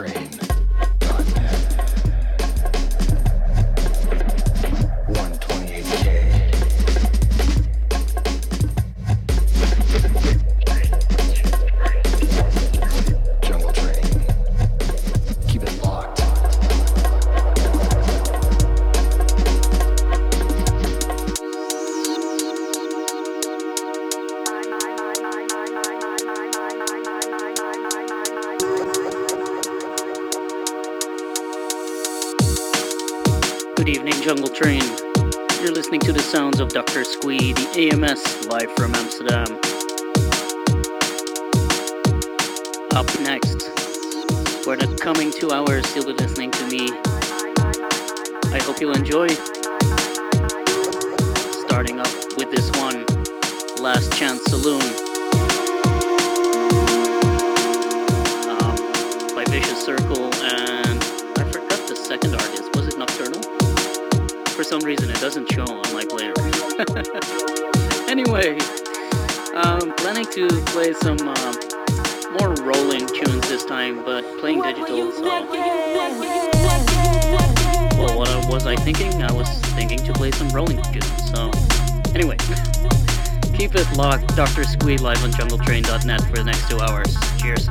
train. AMS live from Amsterdam. Up next, for the coming two hours, you'll be listening to me. I hope you enjoy. Starting up with this one, Last Chance Saloon. Um, by Vicious Circle, and I forgot the second artist. Was it Nocturnal? For some reason, it doesn't show on my player. anyway, I'm planning to play some uh, more rolling tunes this time, but playing digital. So, well, what was I thinking? I was thinking to play some rolling tunes. So, anyway, keep it locked. Dr. Squeed live on JungleTrain.net for the next two hours. Cheers.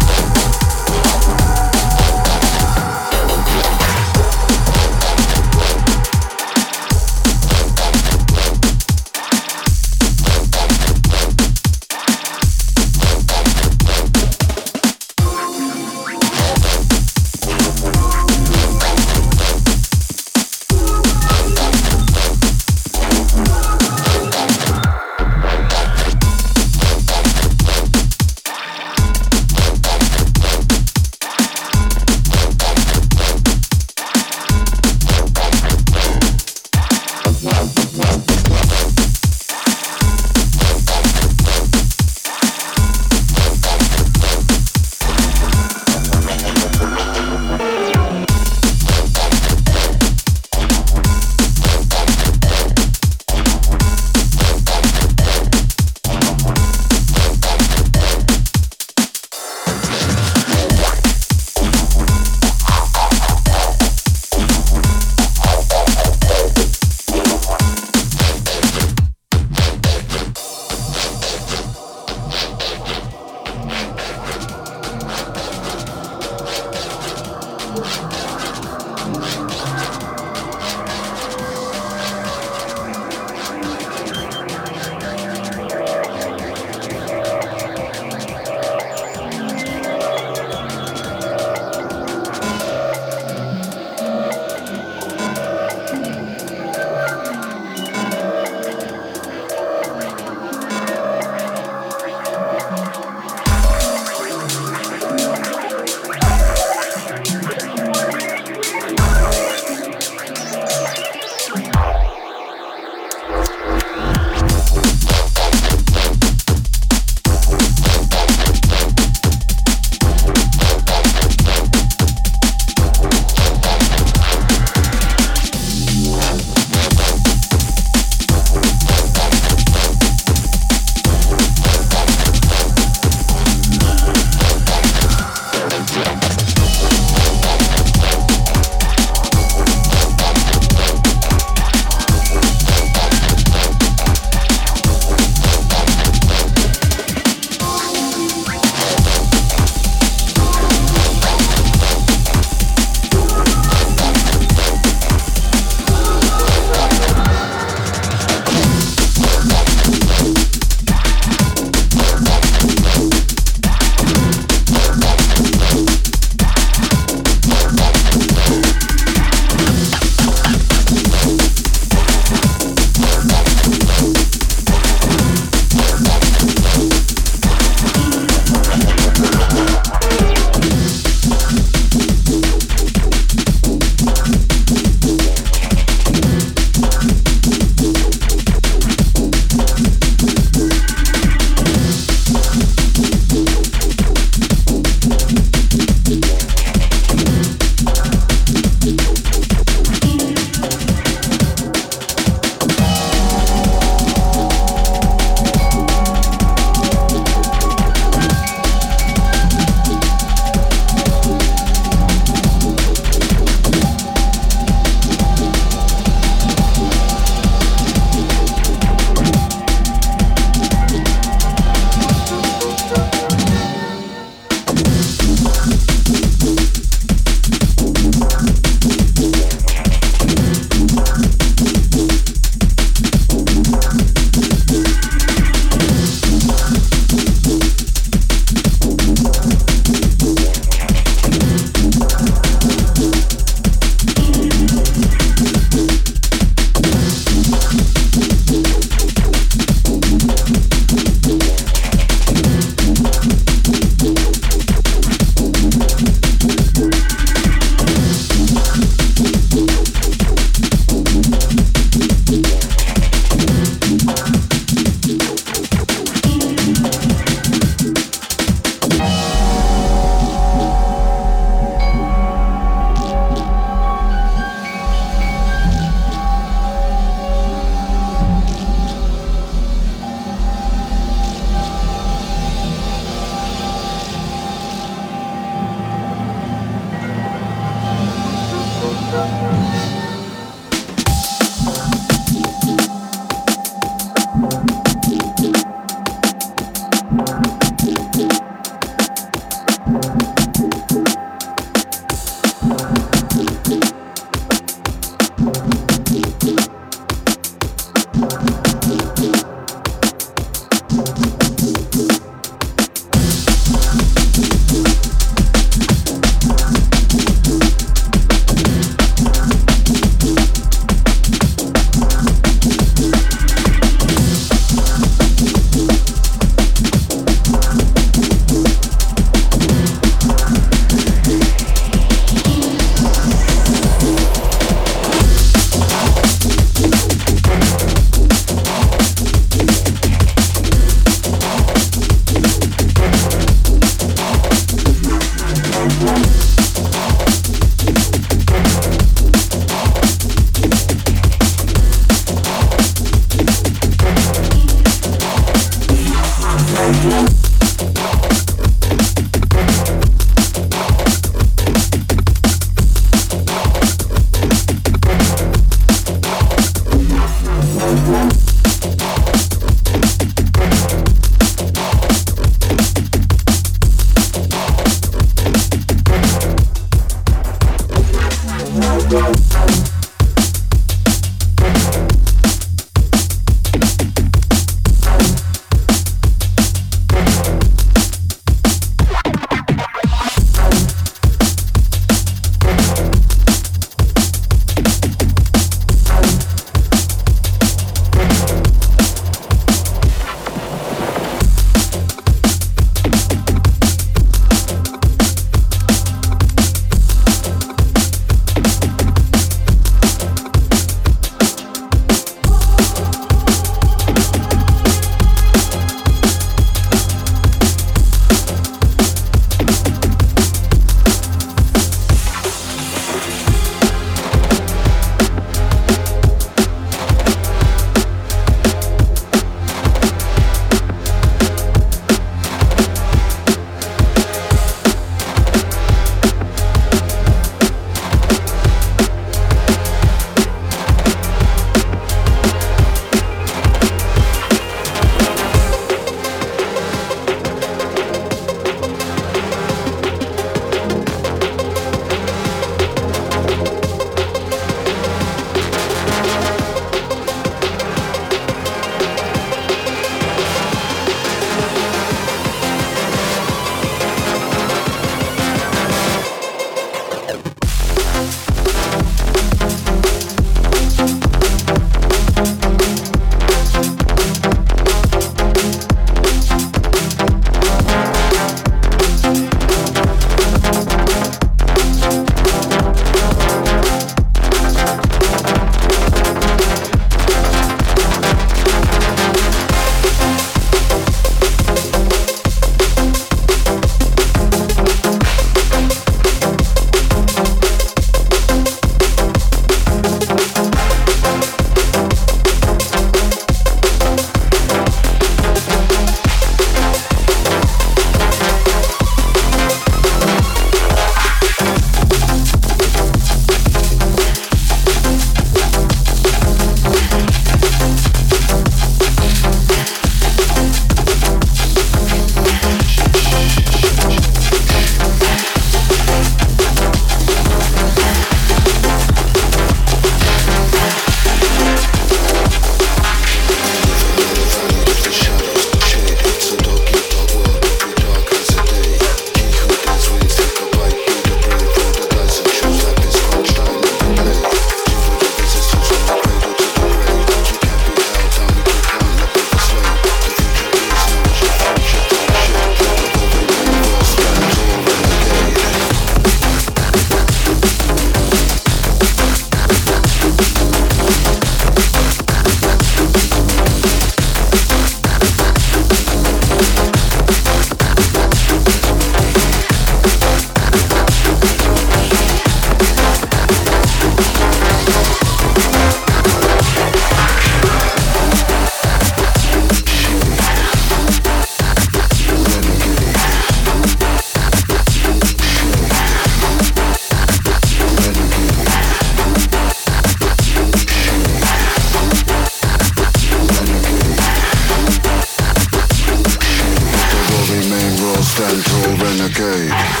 Okay.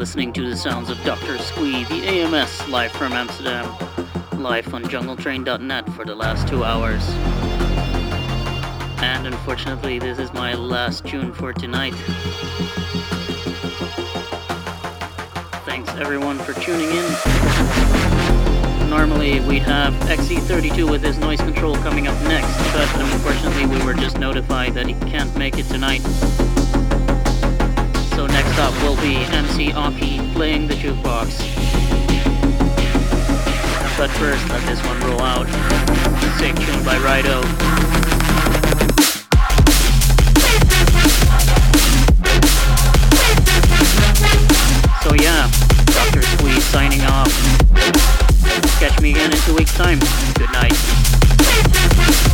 Listening to the sounds of Dr. Squee, the AMS, live from Amsterdam, live on jungletrain.net for the last two hours. And unfortunately, this is my last tune for tonight. Thanks everyone for tuning in. Normally, we'd have XE32 with his noise control coming up next, but unfortunately, we were just notified that he can't make it tonight. Up will be MC Aki playing the jukebox. But first, let this one roll out. Sick tune by Rido. So yeah, Dr. Squeeze signing off. Catch me again in two weeks' time. Good night.